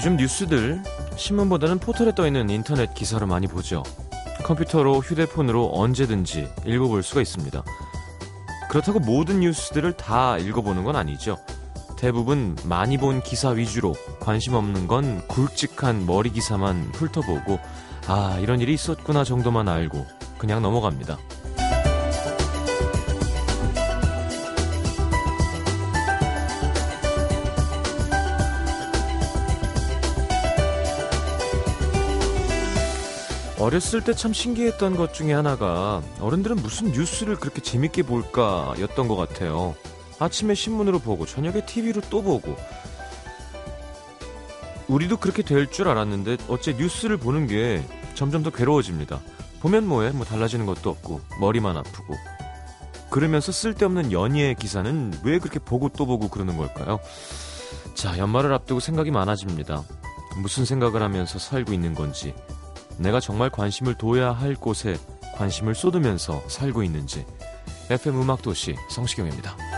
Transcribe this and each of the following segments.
요즘 뉴스들 신문보다는 포털에 떠 있는 인터넷 기사로 많이 보죠. 컴퓨터로 휴대폰으로 언제든지 읽어볼 수가 있습니다. 그렇다고 모든 뉴스들을 다 읽어보는 건 아니죠. 대부분 많이 본 기사 위주로 관심 없는 건 굵직한 머리 기사만 훑어보고 아 이런 일이 있었구나 정도만 알고 그냥 넘어갑니다. 어렸을 때 참 신기했던 것 중에 하나가 어른들은 무슨 뉴스를 그렇게 재밌게 볼까 였던 것 같아요. 아침에 신문으로 보고 저녁에 TV로 또 보고 우리도 그렇게 될 줄 알았는데 어째 뉴스를 보는 게 점점 더 괴로워집니다. 보면 뭐해 뭐 달라지는 것도 없고 머리만 아프고 그러면서 쓸데없는 연예의 기사는 왜 그렇게 보고 또 보고 그러는 걸까요? 자 연말을 앞두고 생각이 많아집니다. 무슨 생각을 하면서 살고 있는 건지 내가 정말 관심을 둬야 할 곳에 관심을 쏟으면서 살고 있는지 FM 음악도시 성시경입니다.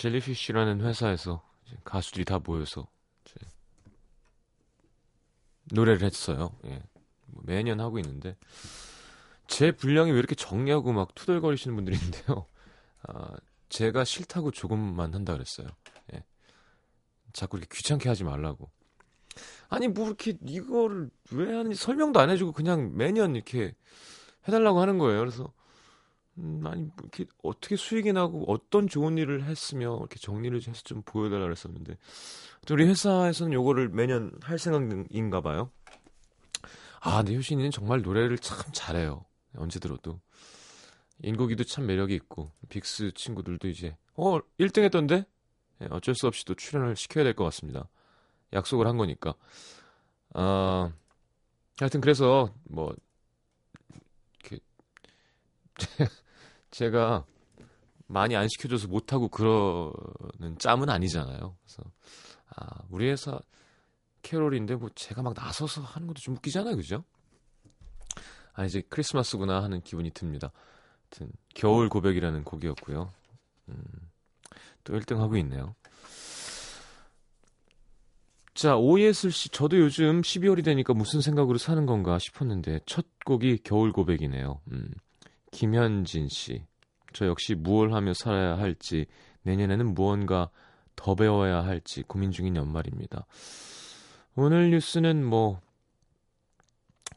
젤리피쉬라는 회사에서 가수들이 다 모여서 노래를 했어요. 예. 뭐 매년 하고 있는데 제 분량이 왜 이렇게 적냐고 막 투덜거리시는 분들이 있는데요. 아, 제가 싫다고 조금만 한다 그랬어요. 예. 자꾸 이렇게 귀찮게 하지 말라고. 아니 뭐 이렇게 이거를 왜 하는지 설명도 안 해주고 그냥 매년 이렇게 해달라고 하는 거예요. 그래서 음, 아니 뭐 이렇게 어떻게 수익이 나고 어떤 좋은 일을 했으며 이렇게 정리를 해서 좀 보여달라 그랬었는데 우리 회사에서는 요거를 매년 할 생각인가 봐요. 아, 근데 효신이는 정말 노래를 참 잘해요. 언제 들어도. 인국이도 참 매력이 있고 빅스 친구들도 이제 어 1등 했던데 네, 어쩔 수 없이 또 출연을 시켜야 될 것 같습니다. 약속을 한 거니까. 아 하여튼 그래서 뭐 이렇게 제가 많이 안 시켜줘서 못하고 그러는 짬은 아니잖아요. 그래서 아 우리 회사 캐롤인데 뭐 제가 막 나서서 하는 것도 좀 웃기잖아요, 그죠? 아 이제 크리스마스구나 하는 기분이 듭니다. 하여튼 겨울 고백이라는 곡이었고요. 음, 또 1등 하고 있네요. 자, 오예슬 씨, 저도 요즘 12월이 되니까 무슨 생각으로 사는 건가 싶었는데 첫 곡이 겨울 고백이네요. 음. 김현진 씨. 저 역시 무얼 하며 살아야 할지, 내년에는 무언가 더 배워야 할지 고민 중인 연말입니다. 오늘 뉴스는 뭐,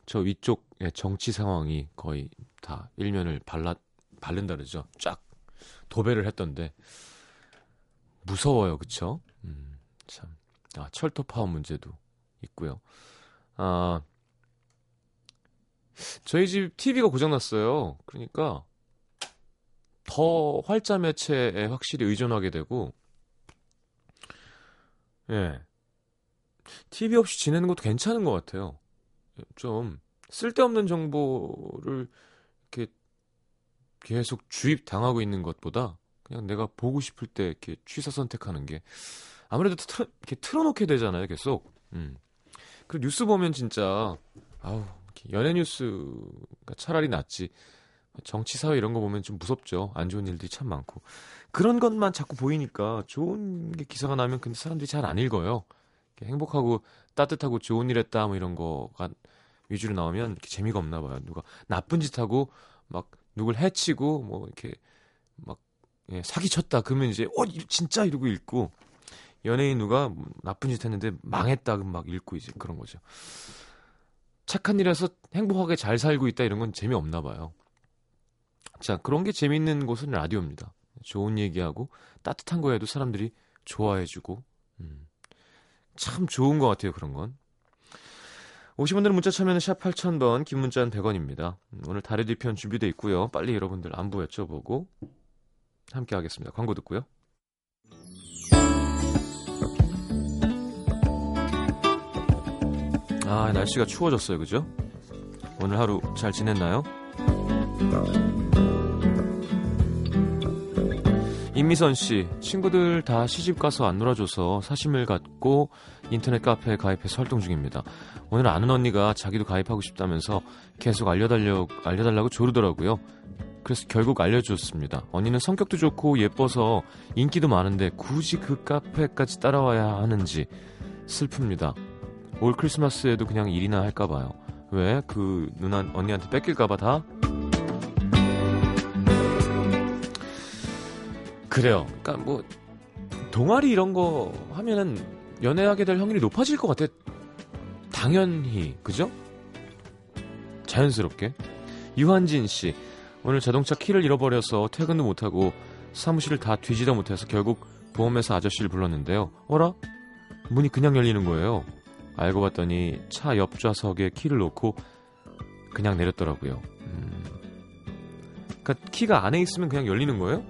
저 위쪽의 정치 상황이 거의 다 일면을 발라, 바른다 그러죠. 쫙 도배를 했던데. 무서워요, 그쵸? 음, 참. 아, 철도 파업 문제도 있고요. 아, 저희 집 TV가 고장났어요. 그러니까 더 활자 매체에 확실히 의존하게 되고, 예. TV 없이 지내는 것도 괜찮은 것 같아요. 좀 쓸데없는 정보를 이렇게 계속 주입 당하고 있는 것보다 그냥 내가 보고 싶을 때 이렇게 취사 선택하는 게 아무래도 틀, 이렇게 틀어놓게 되잖아요, 계속. 음. 그리고 뉴스 보면 진짜 아우 연예 뉴스가 차라리 낫지. 정치 사회 이런 거 보면 좀 무섭죠. 안 좋은 일들이 참 많고. 그런 것만 자꾸 보이니까 좋은 게 기사가 나면 근데 사람들이 잘 안 읽어요. 행복하고 따뜻하고 좋은 일 했다 뭐 이런 거가 위주로 나오면 재미가 없나 봐요. 누가 나쁜 짓 하고 막 누굴 해치고 뭐 이렇게 막 예, 사기 쳤다 그러면 이제 어 진짜 이러고 읽고 연예인 누가 나쁜 짓 했는데 망했다 막 읽고 이제 그런 거죠. 착한 일에서 행복하게 잘 살고 있다 이런 건 재미없나 봐요. 자, 그런 게 재밌는 곳은 라디오입니다. 좋은 얘기하고 따뜻한 거에도 사람들이 좋아해주고 음, 참 좋은 것 같아요 그런 건. 50원들은 문자 참여는 샵 8000번 긴 문자는 100원입니다. 음, 오늘 달의 뒤편 준비되어 있고요. 빨리 여러분들 안부 여쭤보고 함께 하겠습니다. 광고 듣고요. 아, 날씨가 추워졌어요. 그죠? 오늘 하루 잘 지냈나요? 임미선 씨, 친구들 다 시집 가서 안 놀아줘서 사심을 갖고 인터넷 카페에 가입해서 활동 중입니다. 오늘 아는 언니가 자기도 가입하고 싶다면서 계속 알려달려, 알려달라고 조르더라고요. 그래서 결국 알려줬습니다. 언니는 성격도 좋고 예뻐서 인기도 많은데 굳이 그 카페까지 따라와야 하는지 슬픕니다. 올 크리스마스에도 그냥 일이나 할까 봐요. 왜? 그 누나 언니한테 뺏길까 봐 다? 그래요. 그러니까 뭐 동아리 이런 거 하면은 연애하게 될 확률이 높아질 것 같아. 당연히 그죠? 자연스럽게. 유한진 씨 오늘 자동차 키를 잃어버려서 퇴근도 못하고 사무실을 다 뒤지다 못해서 결국 보험회사 아저씨를 불렀는데요. 어라? 문이 그냥 열리는 거예요. 알고 봤더니 차 옆 좌석에 키를 놓고 그냥 내렸더라고요. 음. 그러니까 키가 안에 있으면 그냥 열리는 거예요?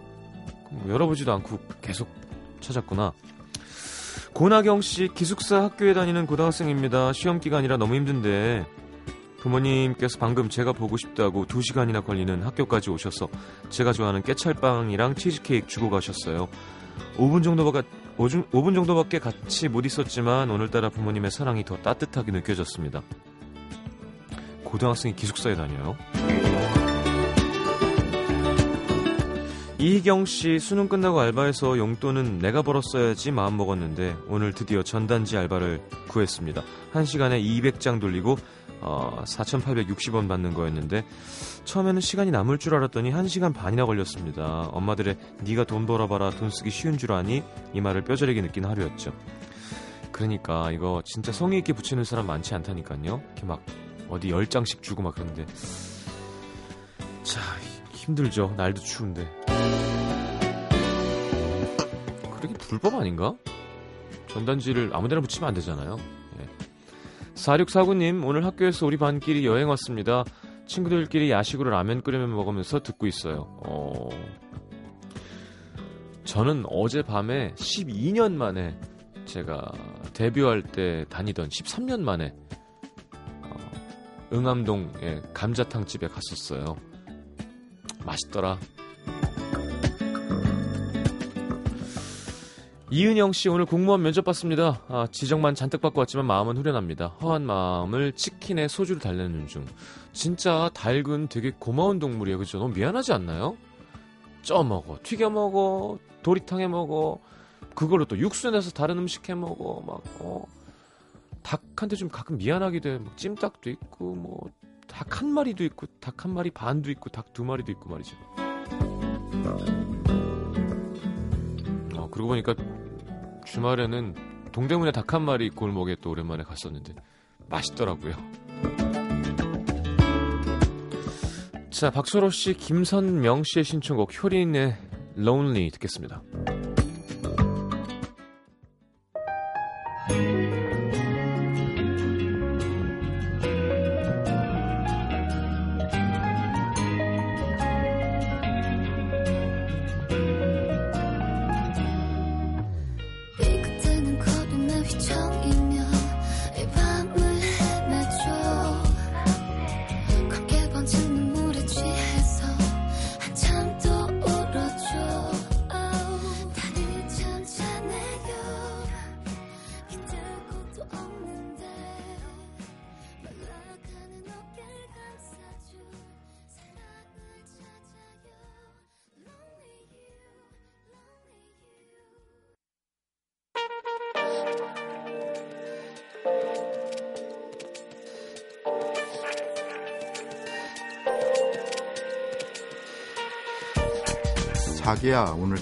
열어보지도 않고 계속 찾았구나. 고나경 씨 기숙사 학교에 다니는 고등학생입니다. 시험 기간이라 너무 힘든데 부모님께서 방금 제가 보고 싶다고 2시간이나 걸리는 학교까지 오셔서 제가 좋아하는 깨찰빵이랑 치즈케이크 주고 가셨어요. 5분 정도밖에 5분 정도밖에 같이 못 있었지만 오늘따라 부모님의 사랑이 더 따뜻하게 느껴졌습니다. 고등학생이 기숙사에 다녀요. 이희경 씨 수능 끝나고 알바해서 용돈은 내가 벌었어야지 마음 먹었는데 오늘 드디어 전단지 알바를 구했습니다. 1시간에 200장 돌리고 어, 4,860원 받는 거였는데 처음에는 시간이 남을 줄 알았더니 1시간 반이나 걸렸습니다. 엄마들의 네가 돈 벌어봐라 돈 쓰기 쉬운 줄 아니 이 말을 뼈저리게 느낀 하루였죠. 그러니까 이거 진짜 성의 있게 붙이는 사람 많지 않다니까요. 이렇게 막 어디 10장씩 주고 막 그러는데 자 힘들죠. 날도 추운데. 그게 불법 아닌가? 전단지를 아무데나 붙이면 안 되잖아요. 예. 4649님, 오늘 학교에서 우리 반끼리 여행 왔습니다. 친구들끼리 야식으로 라면 끓여 먹으면서 듣고 있어요. 어... 저는 어젯밤에 12년 만에 제가 데뷔할 때 다니던 13년 만에 어, 응암동의 감자탕 집에 갔었어요. 맛있더라. 이은영 씨 오늘 공무원 면접 봤습니다. 아, 지적만 잔뜩 받고 왔지만 마음은 후련합니다. 허한 마음을 치킨에 소주를 달래는 중. 진짜 닭은 되게 고마운 동물이에요. 그죠? 너무 미안하지 않나요? 쪄 먹어, 튀겨 먹어, 도리탕 해 먹어. 그걸로 또 육수 내서 다른 음식 해 먹어. 막 어. 닭한테 좀 가끔 미안하기도 해. 막 찜닭도 있고 뭐 닭 한 마리도 있고 닭 한 마리 반도 있고 닭 두 마리도 있고 말이죠. 어, 그러고 보니까 주말에는 동대문에 닭 한 마리 골목에 또 오랜만에 갔었는데 맛있더라고요. 자, 박소로 씨, 김선명 씨의 신청곡 효린의 Lonely 듣겠습니다.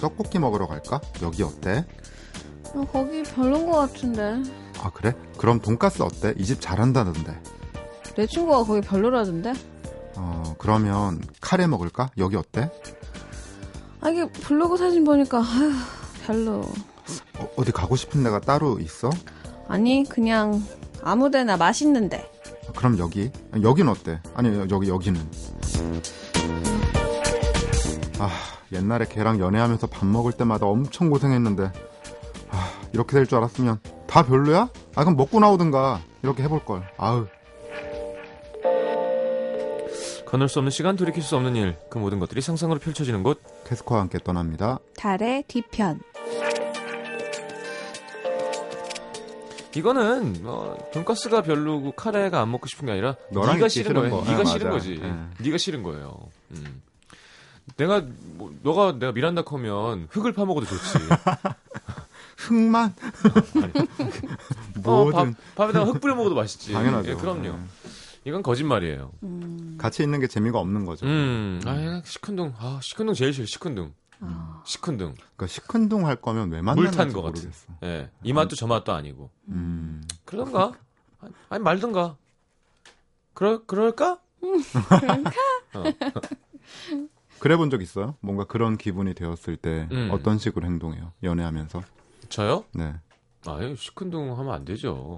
떡볶이 먹으러 갈까? 여기 어때? 어, 거기 별론 것 같은데. 아 그래? 그럼 돈가스 어때? 이 집 잘한다던데. 내 친구가 거기 별로라던데. 어 그러면 카레 먹을까? 여기 어때? 아 이게 블로그 사진 보니까 아휴 별로. 어, 디 가고 싶은 데가 따로 있어? 아니 그냥 아무데나 맛있는데. 아, 그럼 여기 여긴 어때? 아니 여기 여기는 아 옛날에 걔랑 연애하면서 밥 먹을 때마다 엄청 고생했는데 아 이렇게 될 줄 알았으면 다 별로야? 아 그럼 먹고 나오든가 이렇게 해볼 걸 아우 건널 수 없는 시간, 돌이킬 수 없는 일, 그 모든 것들이 상상으로 펼쳐지는 곳. 캐스커와 함께 떠납니다 달의 뒤편. 이거는 뭐 돈가스가 별로고 카레가 안 먹고 싶은 게 아니라 너랑 네가 싫은 거예요. 거. 네가 아, 싫은 맞아. 거지. 예. 네가 싫은 거예요. 음. 내가 뭐, 너가 내가 미란다 커면 흙을 파먹어도 좋지. 흙만 어, 뭐든 밥, 밥에다가 흙 뿌려 먹어도 맛있지. 당연하죠 예, 그럼요. 네. 이건 거짓말이에요. 음. 같이 있는 게 재미가 없는 거죠 음, 아, 시큰둥. 아, 시큰둥 제일 싫어. 시큰둥. 아. 시큰둥. 그러니까 시큰둥 할 거면 왜 만나는지 탄거 같은. 예. 이 맛도 저 맛도 아니고. 음 그러던가. 아니 말든가. 그럴 그럴까? 어. 그래 본 적 있어요? 뭔가 그런 기분이 되었을 때 음. 어떤 식으로 행동해요? 연애하면서 저요? 네 아유, 시큰둥 하면 안 되죠.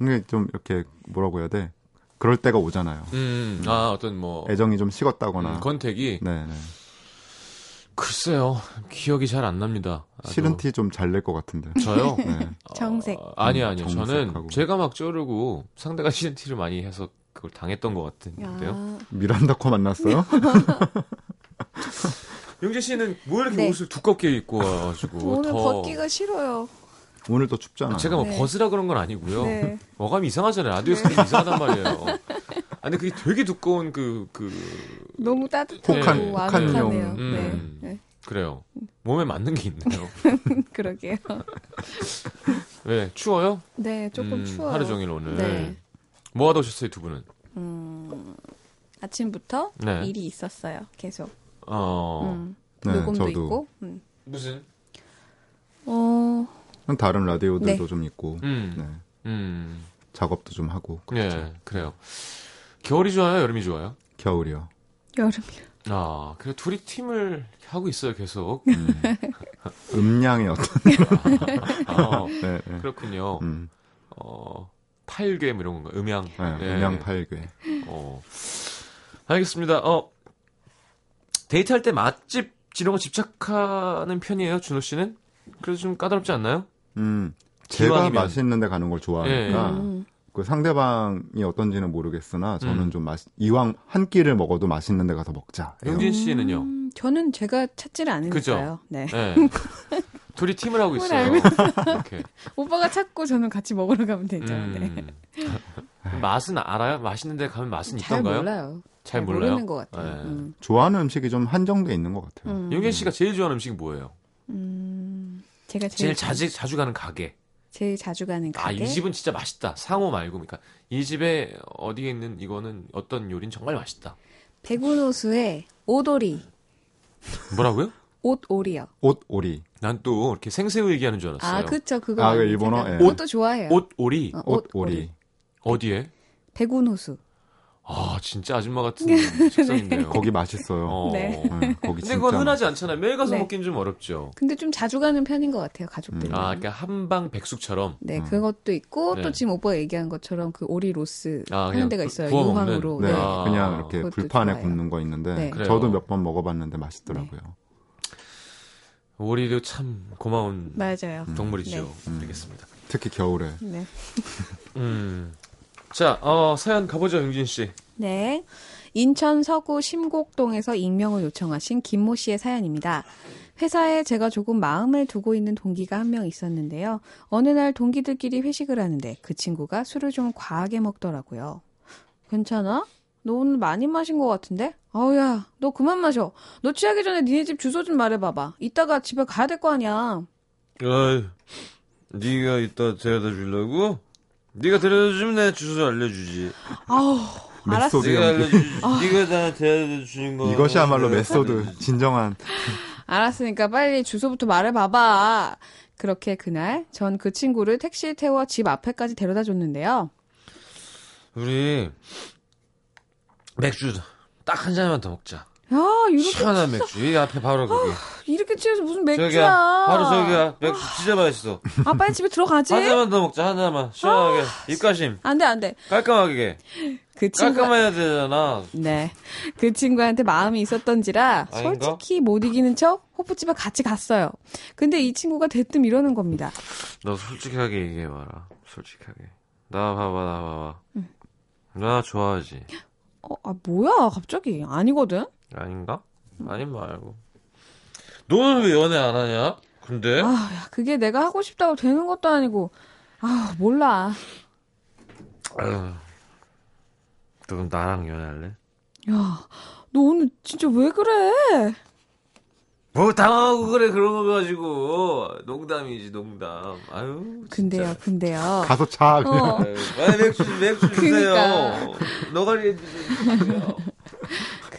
이게 좀 이렇게 뭐라고 해야 돼? 그럴 때가 오잖아요. 음, 아, 어떤 뭐 애정이 좀 식었다거나. 음, 권태기 네 네. 글쎄요. 기억이 잘 안 납니다. 아주. 싫은 티 좀 잘 낼 것 같은데. 저요? 네. 정색. 어, 아니 음, 아니요. 저는. 제가 막 쩌르고 상대가 싫은 티를 많이 해서 그걸 당했던 것 같은데요. 야. 미란다커 만났어요? 영재 씨는 뭐 이렇게 네. 옷을 두껍게 입고 와가지고 오늘 더 벗기가 싫어요. 오늘 또 춥잖아. 제가 뭐 네. 벗으라 그런 건 아니고요. 네. 어감이 이상하잖아요. 라디오에서 좀 이상하단 말이에요. 아니 그게 되게 두꺼운 그 그 너무 따뜻하고 혹한- 아늑하네요. 혹한용. 음. 네. 네. 그래요. 몸에 맞는 게 있네요. 그러게요. 왜 추워요? 네, 조금 음, 추워요. 하루 종일 오늘. 네. 뭐 하다 오셨어요 두 분은? 음, 아침부터 네. 일이 있었어요. 계속. 어 음, 네, 녹음도 저도. 있고. 음. 무슨? 어, 다른 라디오들도 네. 좀 있고, 음, 네. 음, 작업도 좀 하고. 네, 그래요. 겨울이 좋아요, 여름이 좋아요? 겨울이요. 여름이요. 아, 그래 둘이 팀을 하고 있어요 계속. 음. 음량의 어떤. 어, 네, 네. 그렇군요. 음, 어, 팔괴 뭐 이런 건가? 음양. 네, 네. 음량 팔괴. 어. 알겠습니다. 어, 데이트할 때 맛집 이런 거 집착하는 편이에요, 준호 씨는? 그래서 좀 까다롭지 않나요? 음, 제가 기왕이면. 맛있는 데 가는 걸 좋아하니까, 음. 그 상대방이 어떤지는 모르겠으나, 저는 음. 좀 맛, 이왕 한 끼를 먹어도 맛있는 데 가서 먹자. 영진 씨는요? 음, 저는 제가 찾지를 않으니까요. 그죠? 네. 네. 둘이 팀을 하고 있어요. 오빠가 찾고 저는 같이 먹으러 가면 되죠. 네. 음. 맛은 알아요? 맛있는 데 가면 맛은 잘 있던가요? 몰라요. 잘 몰라요? 모르는 것 같아요. 네. 음. 좋아하는 음식이 좀 한정돼 있는 것 같아요. 음. 영진 씨가 제일 좋아하는 음식이 뭐예요? 음, 제가 제일 제일, 자주 자주 가는 가게. 제일 자주 가는 아, 가게. 이 집은 진짜 맛있다. 상호 말고, 그러니까 이 집에 어디에 있는 이거는 어떤 요리는 정말 맛있다. 백운호수의 오돌이. 뭐라고요? 옷오리요. 옷, 오리. 난 또 이렇게 생새우 얘기하는 줄 알았어요. 아, 그쵸. 그거. 아, 그 일본어? 예. 그것도 좋아해요. 옷 오리 어, 옷, 오리. 어디에? 백운호수. 아 진짜 아줌마 같은 식성인데요. 거기 맛있어요. 어. 네. 네, 거기 근데 진짜. 그건 흔하지 않잖아요. 매일 가서 네. 먹기는 좀 어렵죠. 근데 좀 자주 가는 편인 것 같아요, 가족들이. 아, 그러니까 한방 백숙처럼. 네, 음. 그것도 있고 네. 또 지금 오빠가 얘기한 것처럼 그 오리 로스 아, 하는 데가 구- 있어요. 먹는? 네, 아. 그냥 이렇게 불판에 좋아요. 굽는 거 있는데 네. 저도 몇 번 먹어봤는데 맛있더라고요. 오리도 참 고마운 맞아요. 동물이죠. 네. 음. 알겠습니다. 특히 겨울에 네. 음. 자, 어, 사연 가보죠, 영진 씨. 네. 인천 서구 심곡동에서 익명을 요청하신 김모 씨의 사연입니다. 회사에 제가 조금 마음을 두고 있는 동기가 한 명 있었는데요. 어느 날 동기들끼리 회식을 하는데 그 친구가 술을 좀 과하게 먹더라고요. 괜찮아? 너 오늘 많이 마신 것 같은데? 아우야, 너 그만 마셔. 너 취하기 전에 니네 집 주소 좀 말해봐봐. 이따가 집에 가야 될 거 아니야. 어이, 네가 이따 데려다 주려고? 네가 데려다 주면 내가 주소 알려주지. 아우, 알았어. 메소드 네가. 알려주지. 네가 나 데려다 주는 거. 이것이야말로 내가 메소드. 진정한 알았으니까 빨리 주소부터 말해봐봐. 그렇게 그날 전 그 친구를 택시에 태워 집 앞에까지 데려다 줬는데요. 우리 맥주 딱 한 잔만 더 먹자. 야, 이렇게 시원한 맥주. 이 앞에 바로 거기. 이렇게 취해서 무슨 맥주야? 저기야. 바로 저기야. 맥주 진짜 맛있어. 아, 빨리 집에 들어가지. 한 잔만 더 먹자. 한 잔만. 시원하게. 입가심. 안 돼, 안 돼. 깔끔하게. 그 친구 깔끔해야 되잖아. 네. 그 친구한테 마음이 있었던지라 아닌가? 솔직히 못 이기는 척 호프집에 같이 갔어요. 근데 이 친구가 대뜸 이러는 겁니다. 너 솔직하게 얘기해봐라. 솔직하게. 나 봐봐, 나 봐봐. 나 좋아하지. 어, 아, 뭐야, 갑자기. 아니거든? 아닌가? 아닌 말고. 너는 왜 연애 안 하냐? 근데? 아, 야, 그게 내가 하고 싶다고 되는 것도 아니고. 아, 몰라. 아유. 너 그럼 나랑 연애할래? 야, 너 오늘 진짜 왜 그래? 뭐 당하고 그래 그런 거 가지고 농담이지 농담. 아유. 근데요, 진짜. 근데요. 가서 차 그냥. 어, 아유, 맥주 맥주 주세요. 그니까. 노가리 주세요.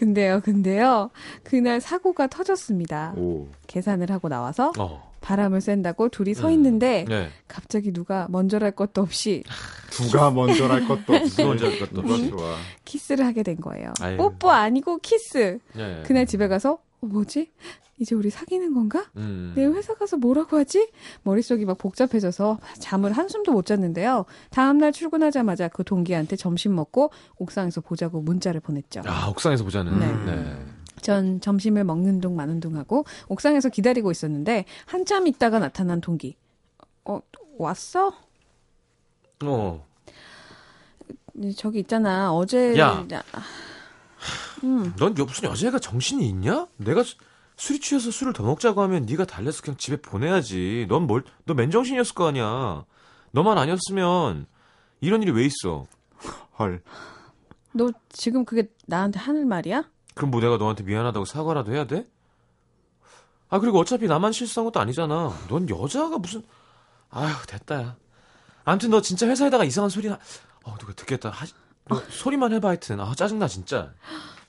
근데요, 근데요. 그날 사고가 터졌습니다. 오. 계산을 하고 나와서 어. 바람을 쐰다고 둘이 서 음. 있는데 네. 갑자기 누가 먼저랄 것도 없이 누가 먼저랄 것도 없이. 누가 먼저랄 것도 없이. 그거 좋아. 키스를 하게 된 거예요. 아유. 뽀뽀 아니고 키스. 네. 그날 집에 가서 어, 뭐지? 이제 우리 사귀는 건가? 음. 내일 회사 가서 뭐라고 하지? 머릿속이 막 복잡해져서 잠을 한숨도 못 잤는데요. 다음날 출근하자마자 그 동기한테 점심 먹고 옥상에서 보자고 문자를 보냈죠. 아, 옥상에서 보자는. 네. 네. 전 점심을 먹는 둥 마는 둥 하고 옥상에서 기다리고 있었는데 한참 있다가 나타난 동기. 어, 왔어? 어. 저기 있잖아. 어제 야. 나- 음. 넌 여- 무슨 여자애가 정신이 있냐? 내가 수- 술이 취해서 술을 더 먹자고 하면 네가 달래서 그냥 집에 보내야지. 넌 뭘, 너 맨정신이었을 거 아니야. 너만 아니었으면 이런 일이 왜 있어? 헐. 너 지금 그게 나한테 하는 말이야? 그럼 뭐 내가 너한테 미안하다고 사과라도 해야 돼? 아 그리고 어차피 나만 실수한 것도 아니잖아. 넌 여자가 무슨 아휴 됐다 야. 아무튼 너 진짜 회사에다가 이상한 소리나 어 누가 듣겠다. 하, 너 소리만 해봐 하여튼. 아 짜증나 진짜.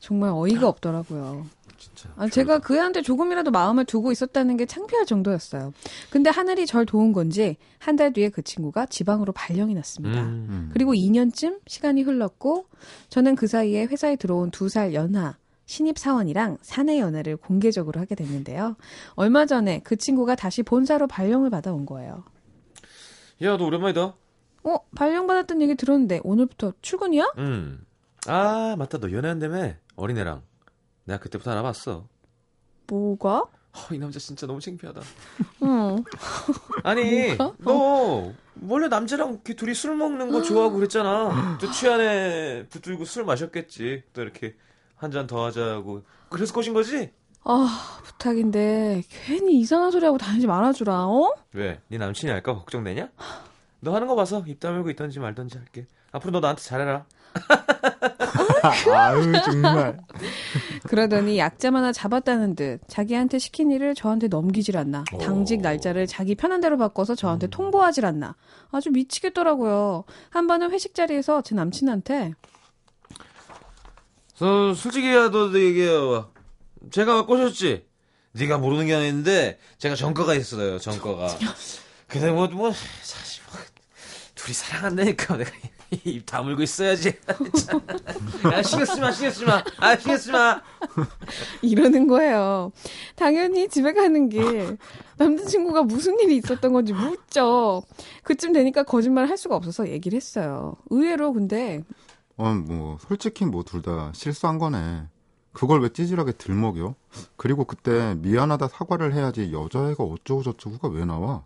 정말 어이가 없더라고요. 진짜. 아, 제가 그 애한테 조금이라도 마음을 두고 있었다는 게 창피할 정도였어요. 근데 하늘이 절 도운 건지 한 달 뒤에 그 친구가 지방으로 발령이 났습니다. 음. 음. 그리고 2년쯤 시간이 흘렀고 저는 그 사이에 회사에 들어온 두 살 연하 신입 사원이랑 사내 연애를 공개적으로 하게 됐는데요. 얼마 전에 그 친구가 다시 본사로 발령을 받아온 거예요. 야 너 오랜만이다. 어, 발령 받았던 얘기 들었는데 오늘부터 출근이야? 음. 아 맞다 너 연애한다며 어린애랑. 내가 그때부터 알아봤어. 뭐가? 어, 이 남자 진짜 너무 창피하다. 응. 아니, 너 원래 남자랑 이렇게 둘이 술 먹는 거 좋아하고 그랬잖아. 또 취한에 붙들고 술 마셨겠지. 또 이렇게 한 잔 더 하자고. 그래서 꼬신 거지? 아, 부탁인데 괜히 이상한 소리 하고 다니지 말아주라. 어? 왜? 네 남친이 알까 걱정되냐? 너 하는 거 봐서 입 다물고 있던지 말던지 할게. 앞으로 너 나한테 잘해라. 아유 정말. 그러더니 약점 하나 잡았다는 듯 자기한테 시킨 일을 저한테 넘기질 않나. 당직 날짜를 자기 편한 대로 바꿔서 저한테 통보하질 않나. 아주 미치겠더라고요. 한 번은 회식 자리에서 제 남친한테 저 솔직히 너도 얘기해봐. 제가 꼬셨지? 네가 모르는 게 아닌데 제가 전과가 있어요. 전과가. 근데 뭐뭐 사실 뭐 둘이 사랑한다니까 내가 입 다물고 있어야지. 참. 야 신경 쓰지 마 신경 쓰지 마. 아 신경 쓰지 마. 이러는 거예요. 당연히 집에 가는 길 남자친구가 무슨 일이 있었던 건지 묻죠. 그쯤 되니까 거짓말 할 수가 없어서 얘기를 했어요. 의외로 근데 어, 뭐 솔직히 뭐 둘 다 실수한 거네. 그걸 왜 찌질하게 들먹여? 그리고 그때 미안하다 사과를 해야지 여자애가 어쩌고 저쩌고가 왜 나와?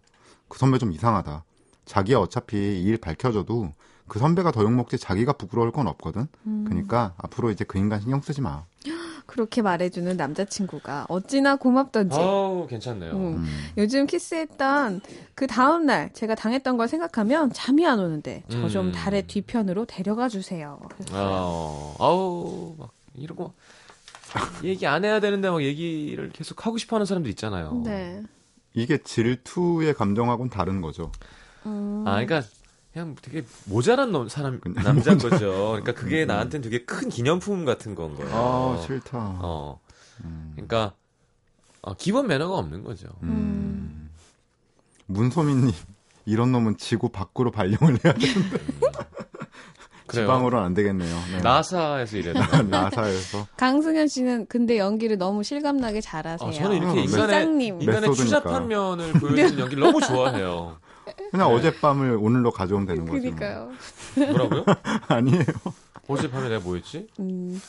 그 선배 좀 이상하다. 자기야 어차피 일 밝혀져도 그 선배가 더 욕먹지 자기가 부끄러울 건 없거든. 그러니까 앞으로 이제 그 인간 신경 쓰지 마. 그렇게 말해주는 남자친구가 어찌나 고맙던지 아우, 괜찮네요. 음. 음. 요즘 키스했던 그 다음날 제가 당했던 걸 생각하면 잠이 안 오는데 저좀 음. 달의 뒤편으로 데려가 주세요. 아, 아우, 막, 거. 얘기 안 해야 되는데 막 얘기를 계속 하고 싶어 하는 사람들 있잖아요. 네. 이게 질투의 감정하고는 다른 거죠. 음. 아, 그러니까 그냥 되게 모자란 놈, 사람, 남자인 거죠. 그러니까 그게 나한테는 되게 큰 기념품 같은 건 거예요. 아 싫다. 어. 음. 그러니까, 어, 기본 매너가 없는 거죠. 음. 문소민님 이런 놈은 지구 밖으로 발령을 해야 돼. 그래요. 지방으로는 안 되겠네요. 네. 나사에서 일해요. 나사에서 강승현 씨는 근데 연기를 너무 실감나게 잘하세요. 아, 저는 이렇게 어, 인간의. 인간의 메소드니까. 추잡한 면을 보여주는 연기를 너무 좋아해요. 그냥 네. 어젯밤을 오늘로 가져오면 되는 거죠. 그니까요. 뭐라고요? 아니에요. 어젯밤에 내가 뭐였지? 음,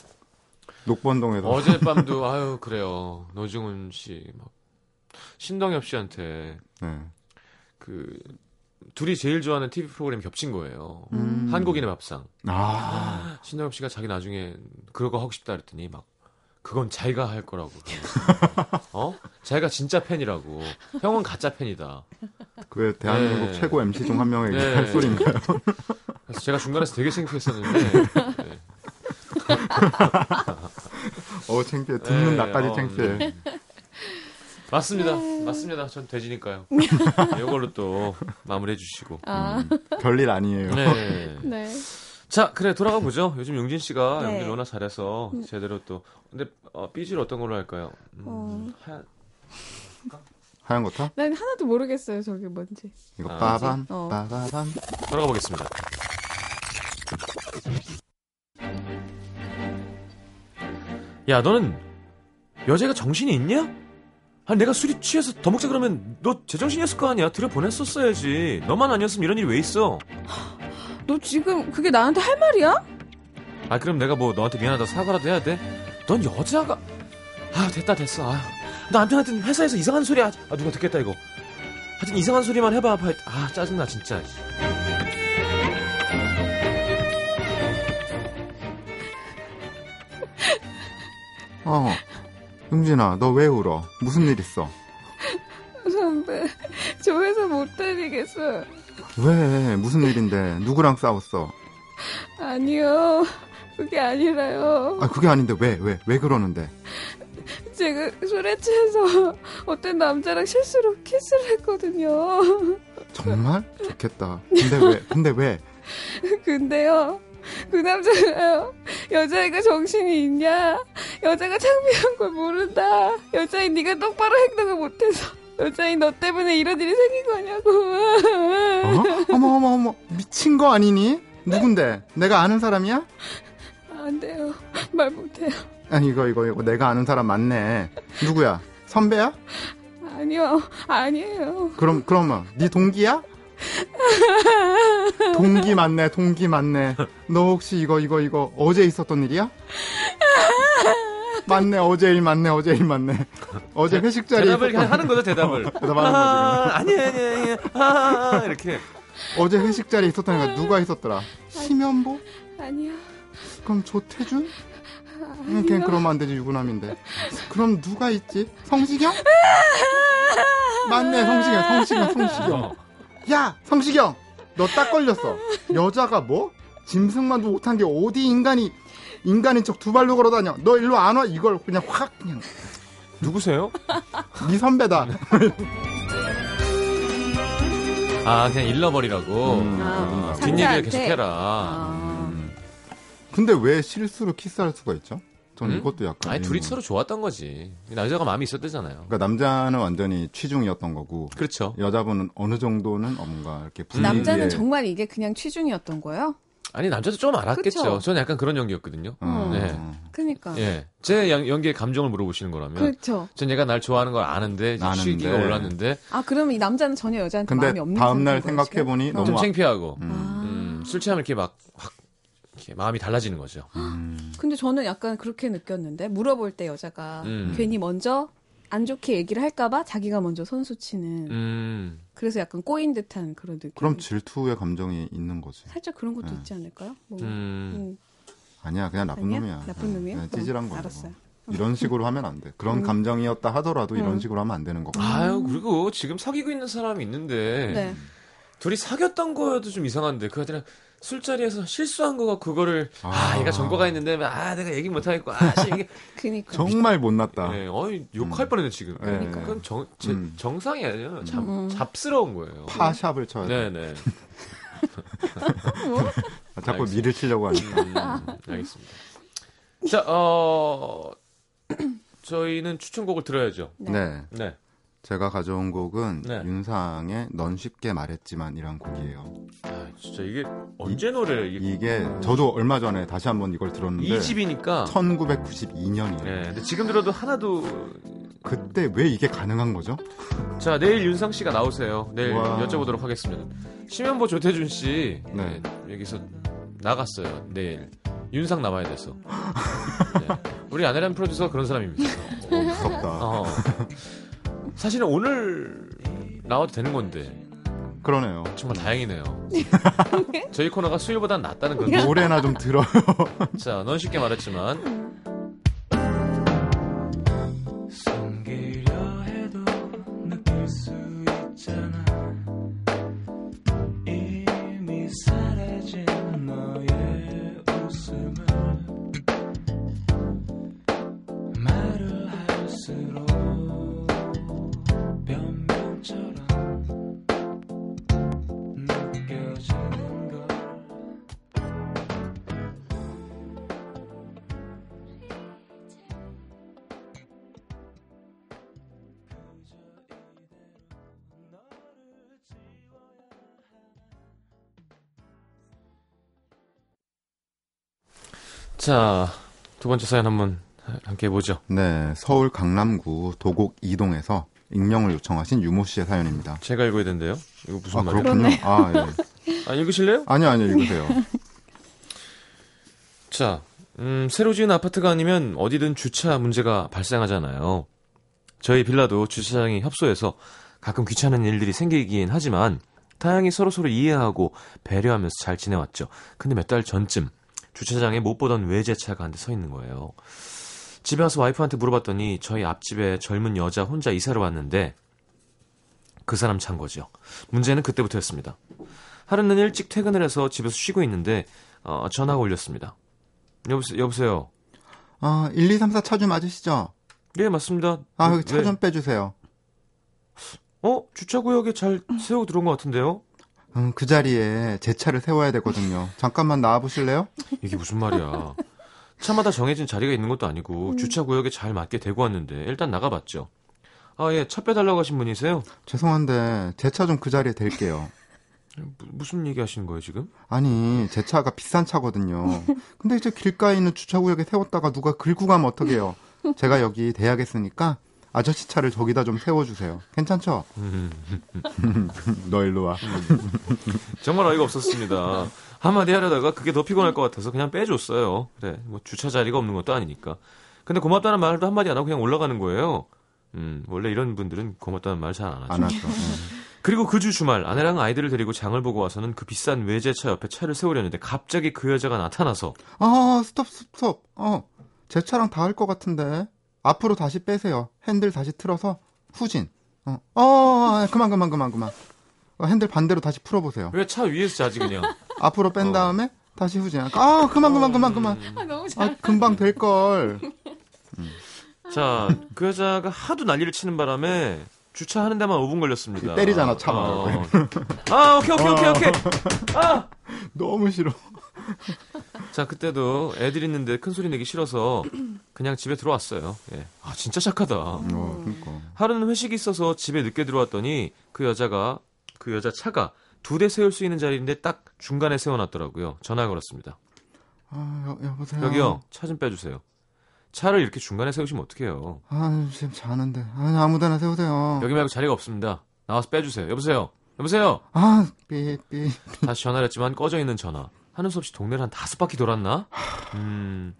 녹번동에서 어젯밤도 아유 그래요. 노중훈 씨, 막 신동엽 씨한테 네. 그 둘이 제일 좋아하는 TV 프로그램이 겹친 거예요. 음. 한국인의 밥상. 아, 신동엽 씨가 자기 나중에 그런 거 하고 싶다 그랬더니 막 그건 자기가 할 거라고. 어? 자기가 진짜 팬이라고. 형은 가짜 팬이다. 그 대한민국 네. 최고 MC 중 한 명에게 네. 할 소리인가요? 그래서 제가 중간에서 되게 창피했었는데 네. 어 창피해. 듣는 네, 나까지 어, 창피해. 네. 맞습니다. 맞습니다. 전 돼지니까요. 이걸로 또 마무리해 주시고. 아, 별일 아니에요. 네. 네. 자, 그래 돌아가 보죠. 요즘 용진 씨가 네. 연기를 워낙 잘해서 제대로 또 근데 어, 삐지를 어떤 걸로 할까요? 음, 어. 하얀 하얀 거 타? 난 하나도 모르겠어요, 저게 뭔지. 이거 아, 빠밤 어. 빠바밤. 돌아가 보겠습니다. 야, 너는 여자가 정신이 있냐? 아니 내가 술이 취해서 더 먹자 그러면 너 제정신이었을 거 아니야. 들여 보냈었어야지. 너만 아니었으면 이런 일이 왜 있어? 너 지금 그게 나한테 할 말이야? 아 그럼 내가 뭐 너한테 미안하다 사과라도 해야 돼? 넌 여자가 아 됐다 됐어. 아, 나 하여튼 회사에서 이상한 소리 하지. 아 누가 듣겠다 이거. 하여튼 이상한 소리만 해봐. 봐. 아 짜증나 진짜. 어. 용진아, 너 왜 울어? 무슨 일 있어? 선배, 저 회사 못 다니겠어요. 왜? 무슨 일인데? 누구랑 싸웠어? 아니요. 그게 아니라요. 아, 그게 아닌데 왜? 왜? 왜 그러는데? 제가 술에 취해서 어떤 남자랑 실수로 키스를 했거든요. 정말? 좋겠다. 근데 왜? 근데 왜? 근데요. 그 남자가요. 여자애가 정신이 있냐? 여자가 창피한 걸 모른다. 여자인 네가 똑바로 행동을 못해서 여자인 너 때문에 이런 일이 생긴 거냐고. 어? 어머, 어머, 어머. 미친 거 아니니? 누군데? 내가 아는 사람이야? 안 돼요. 말 못해요. 아니, 이거, 이거, 이거. 내가 아는 사람 맞네. 누구야? 선배야? 아니요. 아니에요. 그럼, 그러면, 네 동기야? 동기 맞네, 동기 맞네. 너 혹시 이거, 이거, 이거, 어제 있었던 일이야? 맞네, 어제 일 맞네, 어제 일 맞네. 어제 회식 자리에 대답을 있었던 하는 거죠 대답을. 대답하는 거지. 아, 아니 아니 아니. 아, 이렇게. 어제 회식 자리에 있었던 애가 누가 있었더라? 심연보? 아니요. 그럼 조태준? 응, 걔 그러면 안 되지, 유부남인데. 그럼 누가 있지? 성시경? 맞네, 성시경, 성시경, 성시경. 야, 성시경! 너 딱 걸렸어. 여자가 뭐? 짐승만도 못한 게 어디 인간이, 인간인 척 두 발로 걸어 다녀. 너 일로 안 와? 이걸 그냥 확, 그냥. 누구세요? 네 선배다. 아 그냥 잃어버리라고. 음, 아, 음. 뒷얘기를 상대한테? 계속해라. 아, 근데 왜 실수로 키스할 수가 있죠? 전 음? 이것도 약간. 아니 둘이 의문. 서로 좋았던 거지. 남자가 마음이 있었대잖아요. 그러니까 남자는 완전히 취중이었던 거고. 그렇죠. 여자분은 어느 정도는 어, 뭔가 이렇게 분위기에 남자는 정말 이게 그냥 취중이었던 거예요? 아니 남자도 좀 알았겠죠. 그쵸? 저는 약간 그런 연기였거든요. 어, 네. 그니까. 예, 제 연- 연기의 감정을 물어보시는 거라면, 그렇죠. 전 얘가 날 좋아하는 걸 아는데 아는데. 취기가 올랐는데 아, 그러면 이 남자는 전혀 여자한테 근데 마음이 없는 다음날 상태인 거예요, 생각해 보니 지금? 너무 좀 아- 창피하고, 음. 아. 음, 술 취하면 이렇게 막 확 이렇게 마음이 달라지는 거죠. 음. 근데 저는 약간 그렇게 느꼈는데 물어볼 때 여자가 음. 괜히 먼저 안 좋게 얘기를 할까봐 자기가 먼저 선수 치는 음, 그래서 약간 꼬인 듯한 그런 느낌. 그럼 질투의 감정이 있는 거지. 살짝 그런 것도 네. 있지 않을까요? 뭐. 음, 음, 아니야, 그냥 나쁜 아니야? 놈이야. 나쁜 놈이에요? 그냥 그럼 찌질한 거야. 알았어요. 이런 식으로 하면 안 돼. 그런 음. 감정이었다 하더라도 이런 음. 식으로 하면 안 되는 거고. 아유 그리고 지금 사귀고 있는 사람이 있는데 네. 둘이 사귀었던 거여도 좀 이상한데 그 아니라 술자리에서 실수한 거가 그거를 아, 아. 얘가 전과가 있는데 아 내가 얘기 못 하겠고 아 씨 이게 그니까. 정말 못났다. 네, 어이 욕할 음. 뻔했네 지금. 그러니까요. 그건 정 제- 음. 정상이 아니에요. 잡, 음. 잡스러운 거예요. 파샵을 쳐야 돼. 네네. 아, 자꾸 알겠습니다. 미를 치려고 하니까. 음, 알겠습니다. 자, 어, 저희는 추천곡을 들어야죠. 네. 네. 네. 제가 가져온 곡은 네. 윤상의 넌 쉽게 말했지만이란 곡이에요. 아, 진짜 이게 언제 노래 이게 이게 저도 얼마 전에 다시 한번 이걸 들었는데 이 집이니까 1992년이에요. 예, 근데 지금 들어도 하나도 그때 왜 이게 가능한 거죠? 자 내일 윤상 씨가 나오세요. 내일 와. 여쭤보도록 하겠습니다. 심현보 조태준 씨 네. 예, 여기서 나갔어요. 내일 윤상 나와야 돼서. 예. 우리 아내란 프로듀서가 그런 사람입니다. 어, 무섭다. 어. 사실은 오늘 나와도 되는 건데 그러네요. 정말 다행이네요. 저희 코너가 수요일보단 낫다는 건. 노래나 좀 들어요. 자, 넌 쉽게 말했지만 자, 두 번째 사연 한번 함께 해보죠. 네, 서울 강남구 도곡 이동에서 익명을 요청하신 유모 씨의 사연입니다. 제가 읽어야 된대요. 이거 무슨 아, 말이에요? 그렇군요. 아, 예. 아, 읽으실래요? 아니요, 아니요, 읽으세요. 자, 음, 새로 지은 아파트가 아니면 어디든 주차 문제가 발생하잖아요. 저희 빌라도 주차장이 협소해서 가끔 귀찮은 일들이 생기긴 하지만 다행히 서로서로 이해하고 배려하면서 잘 지내왔죠. 근데 몇 달 전쯤 주차장에 못 보던 외제차가 한 대 서 있는 거예요. 집에 와서 와이프한테 물어봤더니 저희 앞집에 젊은 여자 혼자 이사를 왔는데 그 사람 찬 거죠. 문제는 그때부터였습니다. 하루는 일찍 퇴근을 해서 집에서 쉬고 있는데 어, 전화가 울렸습니다. 여보세요? 여보세요? 아, 1, 2, 3, 4 차 좀 맞으시죠? 예, 맞습니다. 아, 왜- 여기 차 좀 빼주세요. 어? 주차구역에 잘 세우고 들어온 것 같은데요? 음, 그 자리에 제 차를 세워야 되거든요. 잠깐만 나와 보실래요? 이게 무슨 말이야. 차마다 정해진 자리가 있는 것도 아니고 주차 구역에 잘 맞게 대고 왔는데 일단 나가봤죠. 아, 예, 차 빼달라고 하신 분이세요? 죄송한데 제 차 좀 그 자리에 댈게요. 무- 무슨 얘기 하시는 거예요, 지금? 아니, 제 차가 비싼 차거든요. 근데 이제 길가에 있는 주차구역에 세웠다가 누가 긁고 가면 어떡해요? 제가 여기 대야겠으니까 아저씨 차를 저기다 좀 세워주세요. 괜찮죠? 너 일로 와. 정말 어이가 없었습니다. 한마디 하려다가 그게 더 피곤할 것 같아서 그냥 빼줬어요. 그래, 뭐 주차 자리가 없는 것도 아니니까. 근데 고맙다는 말도 한마디 안 하고 그냥 올라가는 거예요. 음, 원래 이런 분들은 고맙다는 말 잘 안 하죠. 안 왔어. 그리고 그 주 주말 아내랑 아이들을 데리고 장을 보고 와서는 그 비싼 외제차 옆에 차를 세우려는데 갑자기 그 여자가 나타나서 아, 스톱, 스톱. 어, 제 차랑 닿을 것 같은데. 앞으로 다시 빼세요. 핸들 다시 틀어서 후진. 어, 어, 아, 그만, 그만, 그만, 그만. 어, 핸들 반대로 다시 풀어보세요. 왜 차 위에서 자지 그냥 앞으로 뺀 다음에 다시 후진. 아, 그만, 그만, 그만, 그만. 아, 너무 아, 금방 될 걸. 자그 여자가 하도 난리를 치는 바람에 주차하는 데만 5분 걸렸습니다. 때리잖아, 차 어. 말고. 아 오케이 오케이 오케이 오케이. 아. 너무 싫어. 자 그때도 애들 있는데 큰 소리 내기 싫어서 그냥 집에 들어왔어요. 예. 아 진짜 착하다. 어, 그러니까. 하루는 회식이 있어서 집에 늦게 들어왔더니 그 여자가 그 여자 차가 두 대 세울 수 있는 자리인데 딱 중간에 세워놨더라고요. 전화 걸었습니다. 아, 여, 여보세요. 여기요 차 좀 빼주세요. 차를 이렇게 중간에 세우시면 어떡해요. 아, 지금 자는데. 아, 아무데나 세우세요. 여기 말고 자리가 없습니다. 나와서 빼주세요. 여보세요. 여보세요. 아, 삐, 삐. 다시 전화를 했지만 꺼져 있는 전화. 하는 수 없이 동네를 한 다섯 바퀴 돌았나? 음,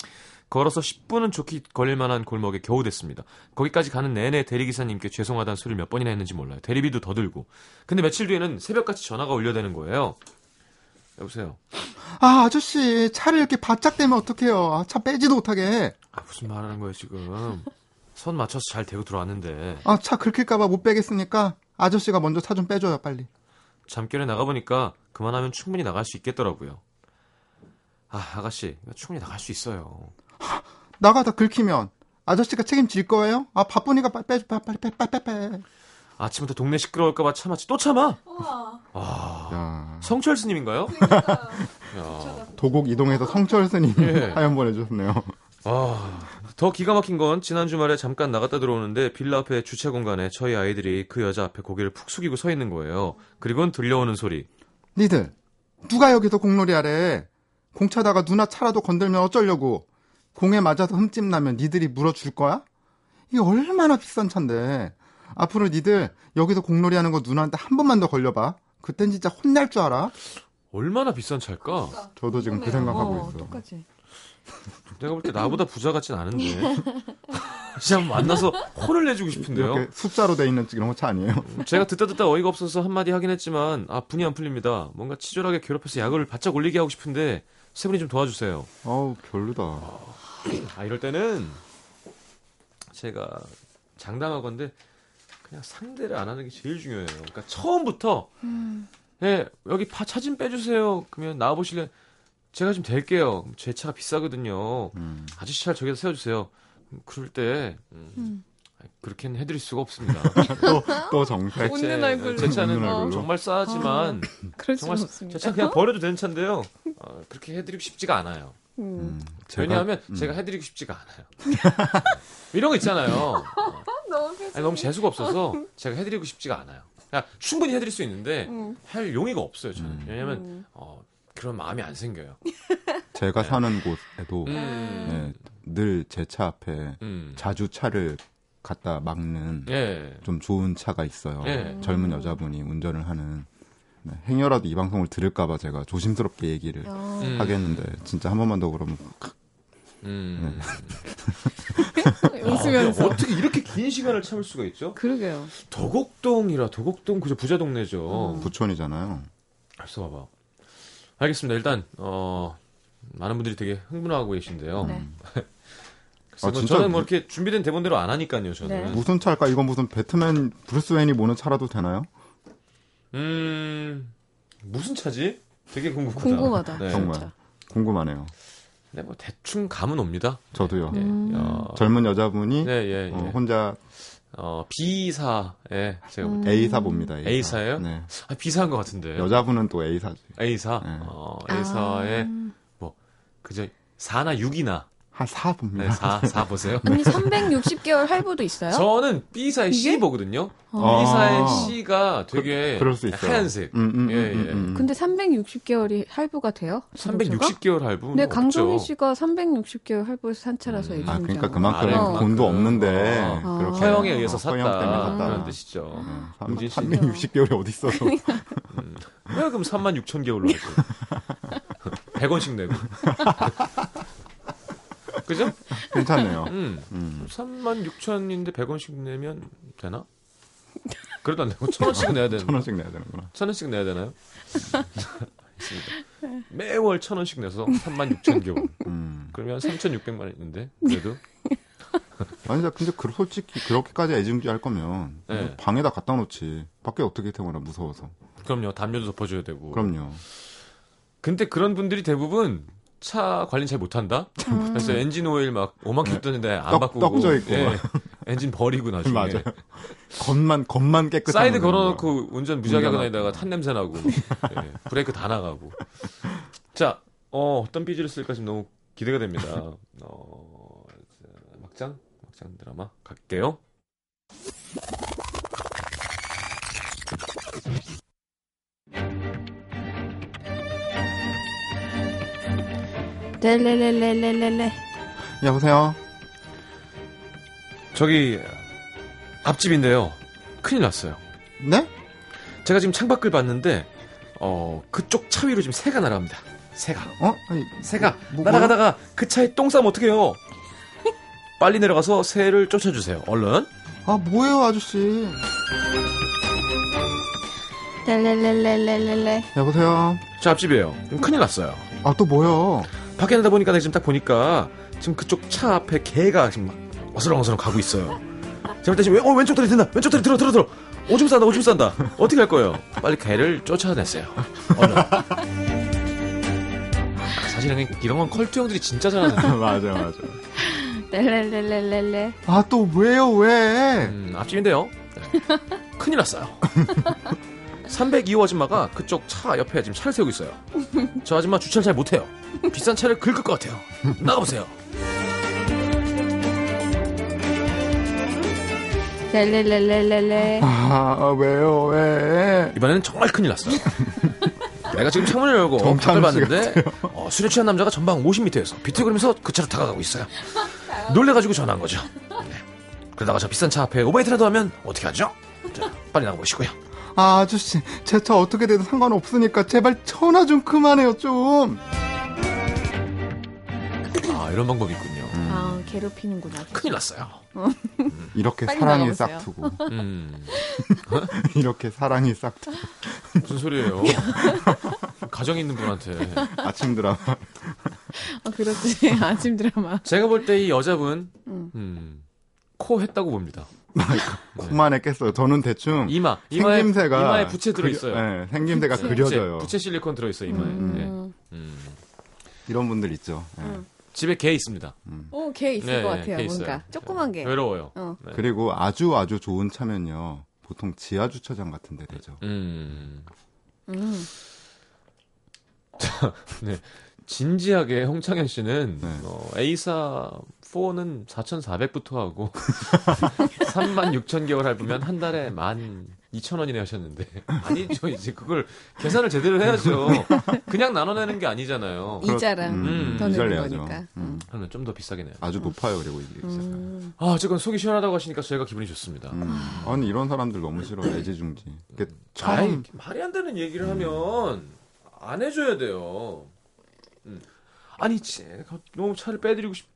걸어서 10분은 좋게 걸릴 만한 골목에 겨우 됐습니다. 거기까지 가는 내내 대리기사님께 죄송하다는 소리를 몇 번이나 했는지 몰라요. 대리비도 더 들고. 근데 며칠 뒤에는 새벽같이 전화가 울려대는 거예요. 여보세요. 아, 아저씨, 차를 이렇게 바짝 대면 어떡해요. 아, 차 빼지도 못하게. 아, 무슨 말 하는 거예요, 지금. 선 맞춰서 잘 대고 들어왔는데. 아, 차 긁힐까봐 못 빼겠으니까 아저씨가 먼저 차 좀 빼줘요, 빨리. 잠결에 나가보니까 그만하면 충분히 나갈 수 있겠더라고요. 아, 아가씨, 충분히 나갈 수 있어요. 나가다 긁히면 아저씨가 책임질 거예요? 아, 바쁘니까 빨리 빼, 빨리, 빨리, 빨리, 빨리, 빨리. 아침부터 동네 시끄러울까 봐 참았지. 또 참아? 야, 성철 스님인가요? 야, 도곡 이동해서 성철 스님이 예. 사연 보내주셨네요. 아, 더 기가 막힌 건 지난 주말에 잠깐 나갔다 들어오는데 빌라 앞에 주차 공간에 저희 아이들이 그 여자 앞에 고개를 푹 숙이고 서 있는 거예요. 그리고는 들려오는 소리. 니들 누가 여기서 공놀이 하래? 공 차다가 누나 차라도 건들면 어쩌려고? 공에 맞아서 흠집 나면 니들이 물어줄 거야? 이게 얼마나 비싼 차인데. 앞으로 니들 여기서 공놀이 하는 거 누나한테 한 번만 더 걸려봐. 그땐 진짜 혼날 줄 알아? 얼마나 비싼 차일까? 저도 지금 그 생각하고 있어. 똑같이. 내가 볼 때 나보다 부자 같진 않은데. 그냥 만나서 혼을 내주고 싶은데요. 이렇게 숫자로 돼 있는 이런 차 아니에요? 제가 듣다 듣다 어이가 없어서 한마디 하긴 했지만 아 분이 안 풀립니다. 뭔가 치졸하게 괴롭혀서 약을 바짝 올리게 하고 싶은데 세 분이 좀 도와주세요. 어우 별로다. 아 이럴 때는 제가 장담하건데 그냥 상대를 안 하는 게 제일 중요해요. 그러니까 처음부터 예 여기 파차좀 빼주세요. 그러면 나와 보실래? 제가 좀 댈게요. 제 차가 비싸거든요. 음. 아저씨 차를 저기다 세워주세요. 음, 그럴 때 음, 음. 그렇게는 해드릴 수가 없습니다. 또, 또 정색. 웃는 제, 얼굴로. 제 차는 얼굴로. 정말 싸지만 그럴 수 정말 없습니다. 제차 그냥 버려도 되는 차인데요. 어, 그렇게 해드리고 싶지가 않아요. 음. 음, 제가- 왜냐하면 음. 제가 해드리고 싶지가 않아요. 이런 거 있잖아요. 어, 너무 아니, 너무 재수가 없어서 제가 해드리고 싶지가 않아요. 그냥 충분히 해드릴 수 있는데 음. 할 용의가 없어요. 저는 음. 왜냐하면 음. 어, 그런 마음이 안 생겨요. 제가 사는 곳에도 음, 늘제 차 앞에 음. 자주 차를 갖다 막는 예. 좀 좋은 차가 있어요. 네. 젊은 여자분이 운전을 하는 네, 행여라도 이 방송을 들을까봐 제가 조심스럽게 얘기를 어. 음. 하겠는데 진짜 한 번만 더 그러면 음. 웃으면서. 아, 어떻게 이렇게 긴 시간을 참을 수가 있죠? 그러게요. 도곡동이라 도곡동 그저 부자 동네죠. 음. 부촌이잖아요. 알수 봐봐. 알겠습니다. 일단 어 많은 분들이 되게 흥분하고 계신데요. 네. 아, 뭐 진짜 저는 뭐 이렇게 준비된 대본대로 안 하니까요. 저는. 네. 무슨 차일까? 이건 무슨 배트맨 브루스 웨인이 모는 차라도 되나요? 음 무슨 차지? 되게 궁금하다. 궁금하다. 네. 정말. 진짜. 궁금하네요. 네, 뭐 대충 감은 옵니다. 저도요. 네. 음. 어, 젊은 여자분이 네, 예, 예. 어, 혼자 어, B사에 제가 볼 음. 때. A사 봅니다. A사. A사예요? 네. 아, B사인 것 같은데. 여자분은 또 A사지. A사. 네. 어, A사에 아. 그저 4나 6이나 한4 네, 봅니다. 4, 4 보세요. 아니 360개월 할부도 있어요? 저는 B사의 C 이게? 보거든요. 어. B사의 C가 되게 그 럴 수 있어요. 하얀색. 음, 음, 예, 음, 예. 음, 음. 근데 360개월이 할부가 돼요? 자동차가? 360개월 할부. 네, 강정희 씨가 360개월 할부해서 산 차라서 음. 얘기 아, 좀 그러니까. 그만큼 어. 돈도 없는데 어. 그렇게 허영에 의해서 어, 샀다. 허영 때문에 샀다. 그런 뜻이죠. 네. 우진 씨. 360개월이 어디 있어서 왜 그럼 3만 6천 개월로 하죠? 100원씩 내고. 그죠? 괜찮네요. 음. 음. 3만 6천인데 100원씩 내면 되나? 그래도 안 되고 천 원씩 내야 되는 천 원씩 내야 되는구나. 천 원씩 내야 되나요? 알겠습니다. 매월 천 원씩 내서 3만 6천 개월. 음. 그러면 3,600만 원인데 그래도 아니, 나 근데 그 솔직히 그렇게까지 애증주할 거면 네. 방에다 갖다 놓지. 밖에 어떻게 태우나 무서워서. 그럼요 담요도 덮어줘야 되고. 그럼요. 근데 그런 분들이 대부분 차 관리 잘 못한다. 음. 그래서 엔진 오일 막 5만 킬로 뜨는데 안 떡- 바꾸고 떡져 있고 예, 막. 엔진 버리고 나중에 맞아요. 겉만 겉만 깨끗한 사이드 걸어놓고 운전 무지하게 하고. 다니다가 탄 냄새 나고 예, 브레이크 다 나가고. 자, 어, 어떤 BG를 쓸까 지금 너무 기대가 됩니다. 어, 자, 막장 막장 드라마 갈게요. 렐렐렐렐렐렐레. 여보세요. 저기 앞집인데요. 큰일 났어요. 네? 제가 지금 창밖을 봤는데 어 그쪽 차 위로 지금 새가 날아갑니다. 새가 어? 아니, 새가 뭐- 날아가다가 그 차에 똥 싸면 어떡해요? 빨리 내려가서 새를 쫓아주세요. 얼른. 아 뭐예요 아저씨? 렐렐렐렐렐렐레. 여보세요. 저 앞집이에요. 큰일 났어요. 아 또 뭐요? 밖에 나다 보니까 내가 지금 딱 보니까 지금 그쪽 차 앞에 개가 지금 막 어슬렁어슬렁 가고 있어요. 제가 볼때 지금 왼- 어, 왼쪽 다리 든다. 왼쪽 다리 들어 들어 들어. 오줌 싼다. 오줌 싼다. 어떻게 할 거예요? 빨리 개를 쫓아냈어요. 얼른. 사실은 이런 건 컬투 형들이 진짜 잘하는데. 맞아 맞아. 렐렐렐렐렐레. 아또 왜요 왜? 음, 앞집인데요. 네. 큰일 났어요. 302호 아줌마가 그쪽 차 옆에 지금 차를 세우고 있어요. 저 아줌마 주차를 잘 못해요. 비싼 차를 긁을 것 같아요. 나가보세요. 렐렐렐렐렐레. 아, 왜요, 왜? 이번에는 정말 큰일 났어요. 내가 지금 창문을 열고 씨 봤는데 어, 술에 취한 남자가 전방 50m에서 비틀거리면서 그 차로 다가가고 있어요. 놀래가지고 전화한 거죠. 네. 그러다가 저 비싼 차 앞에 오바이트라도 하면 어떻게 하죠? 자, 빨리 나가보시고요. 아, 아저씨, 제 차 어떻게 돼도 상관없으니까 제발 전화 좀 그만해요, 좀. 아 이런 방법이 있군요. 아, 괴롭히는구나. 큰일 났어요. 이렇게 빨리 사랑이 나가보세요. 싹트고. 음, 이렇게 사랑이 싹트고. 무슨 소리예요? 가정 있는 분한테. 아침 드라마. 어, 그렇지. 아침 드라마. 제가 볼 때 이 여자분 음. 음, 코 했다고 봅니다. 코만 했겠어요. 저는 대충 이마, 이마에, 생김새가 이마에 부채 들어 있어요. 네, 생김새가 부채, 그려져요. 부채 실리콘 들어 있어요 이마에. 음. 네. 음. 이런 분들 있죠. 예. 음. 집에 개 있습니다. 어, 개 있을 네, 것 같아요. 개 뭔가. 있어요. 조그만 개. 외로워요. 어. 네. 그리고 아주 아주 좋은 차면요. 보통 지하 주차장 같은 데 되죠. 음. 음. 네. 진지하게 홍창현 씨는 네. 어, A사 4는 4,400부터 하고 3만 6천 개월 할부면 한 달에 1만 2천 원이네 하셨는데 아니죠 이제 그걸 계산을 제대로 해야죠 그냥 나눠내는 게 아니잖아요 이자랑 음, 더 이자를 내는 내야죠. 거니까. 음. 그러면 좀 더 비싸게 내요 아주 높아요. 그리고 이게. 음. 아 어쨌건 속이 시원하다고 하시니까 저희가 기분이 좋습니다 음. 아니 이런 사람들 너무 싫어. 애지중지. 이게 아이, 처음 말이 안 되는 얘기를 하면 안 해줘야 돼요. 음. 아니 제가 너무 차를 빼드리고 싶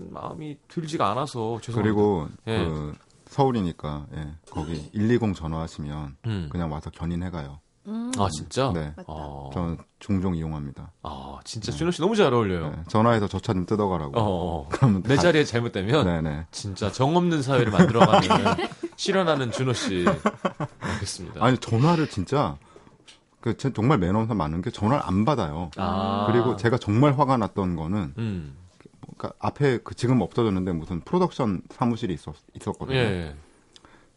은 마음이 들지가 않아서 죄송합니다. 그리고 예. 그 서울이니까 예, 거기 120 전화하시면 음. 그냥 와서 견인해 가요. 음. 아 진짜? 네. 맞다. 아, 저는 종종 이용합니다. 아 진짜 준호 씨 너무 잘 어울려요. 네, 전화해서 저 차 좀 뜯어가라고. 어, 어. 그러면 내 다- 자리에 잘못되면 네네. 진짜 정 없는 사회를 만들어가는 실현하는 준호 씨. 알겠습니다. 아니 전화를 진짜 그 제- 정말 매너 없는 많은 게 전화를 안 받아요. 아. 그리고 제가 정말 화가 났던 거는 음. 그러니까 앞에 그 지금 없어졌는데 무슨 프로덕션 사무실이 있었, 있었거든요. 예.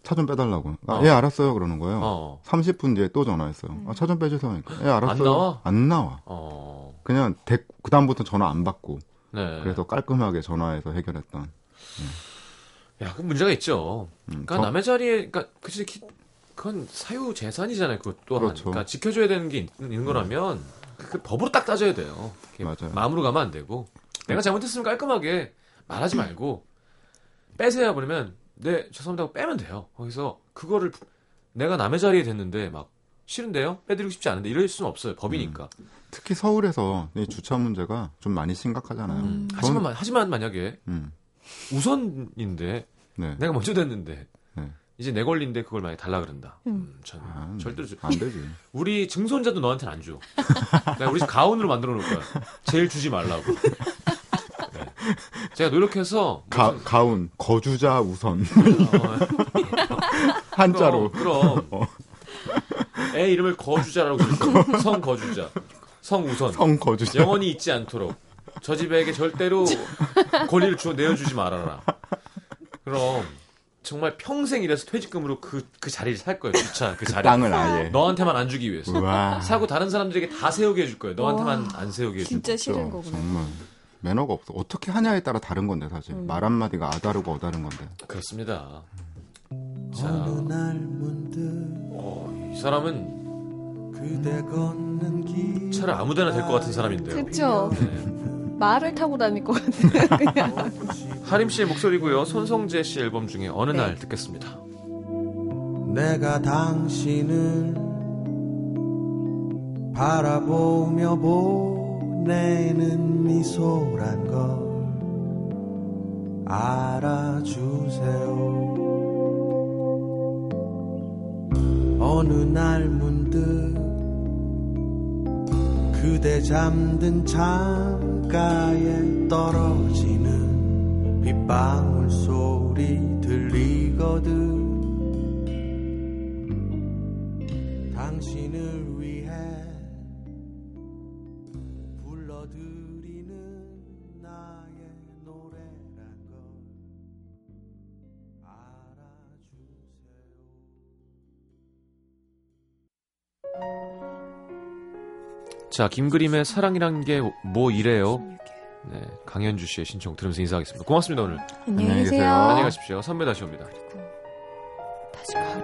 차좀 빼달라고. 아, 어. 예 알았어요 그러는 거예요. 어. 30분 뒤에 또 전화했어요. 아, 차 좀 빼주세요. 그러니까. 예 알았어요. 나와? 안 나와. 어. 그냥 그 다음부터 전화 안 받고 네. 그래서 깔끔하게 전화해서 해결했던. 야, 그 문제가 있죠. 음, 그러니까 저- 남의 자리에, 그러니까 그치, 기- 그건 사유 재산이잖아요. 그것 또한. 그렇죠. 그러니까 지켜줘야 되는 게 있- 있는 거라면 그, 그 법으로 딱 따져야 돼요. 맞아요. 마음으로 가면 안 되고 내가 잘못했으면 깔끔하게 말하지 말고 빼세요 그러면 네 죄송합니다 하고 빼면 돼요. 거기서 그거를 부- 내가 남의 자리에 됐는데 막 싫은데요? 빼드리고 싶지 않은데 이럴 수는 없어요. 법이니까. 특히 서울에서 이 주차 문제가 좀 많이 심각하잖아요. 음. 하지만 마- 하지만 만약에 음, 우선인데 네. 내가 먼저 됐는데 네. 이제 내 권리인데 그걸 만약 달라 그런다. 음. 음, 전 아, 절대로 주- 안 되지. 우리 증손자도 너한테는 안 줘. 내가 우리 집 가온으로 만들어 놓을 거야. 제일 주지 말라고. 네. 제가 노력해서 가, 무슨- 가운 거주자 우선 어, 한자로 그럼, 그럼. 애 이름을 거주자라고 지었어. 성 거주자, 성 우선. 성 거주자. 영원히 잊지 않도록 저 집에게 절대로 권리를 주어 내어주지 말아라. 그럼 정말 평생 일해서 퇴직금으로 그, 그 자리를 살 거예요. 주차 그 자리. 땅을 아예. 너한테만 안 주기 위해서. 우와. 사고 다른 사람들에게 다 세우게 해줄 거예요. 너한테만 안 세우게 해줄 진짜 거예요. 싫은 그렇죠. 거구나. 정말 매너가 없어. 어떻게 하냐에 따라 다른 건데 사실 음. 말 한마디가 아다르고 어다른 건데. 그렇습니다. 자, 어느 날 문득 어, 이 사람은 그대 걷는 길 차를 아무데나 될 것 같은 사람인데요. 네. 말을 타고 다닐 것 같아요. 그냥. 하림 씨의 목소리고요. 손성재 씨 앨범 중에 어느 네. 날 듣겠습니다. 내가 당신을 바라보며 보 내는 미소란 걸 알아주세요. 어느 날 문득 그대 잠든 창가에 떨어지는 빗방울 소리 들리거든 자, 김그림의 사랑이란 게 뭐 이래요? 네, 강현주 씨의 신청 들으면서 인사하겠습니다. 고맙습니다, 오늘. 안녕히 계세요. 안녕히 가십시오. 선배 다시 옵니다. 다시 가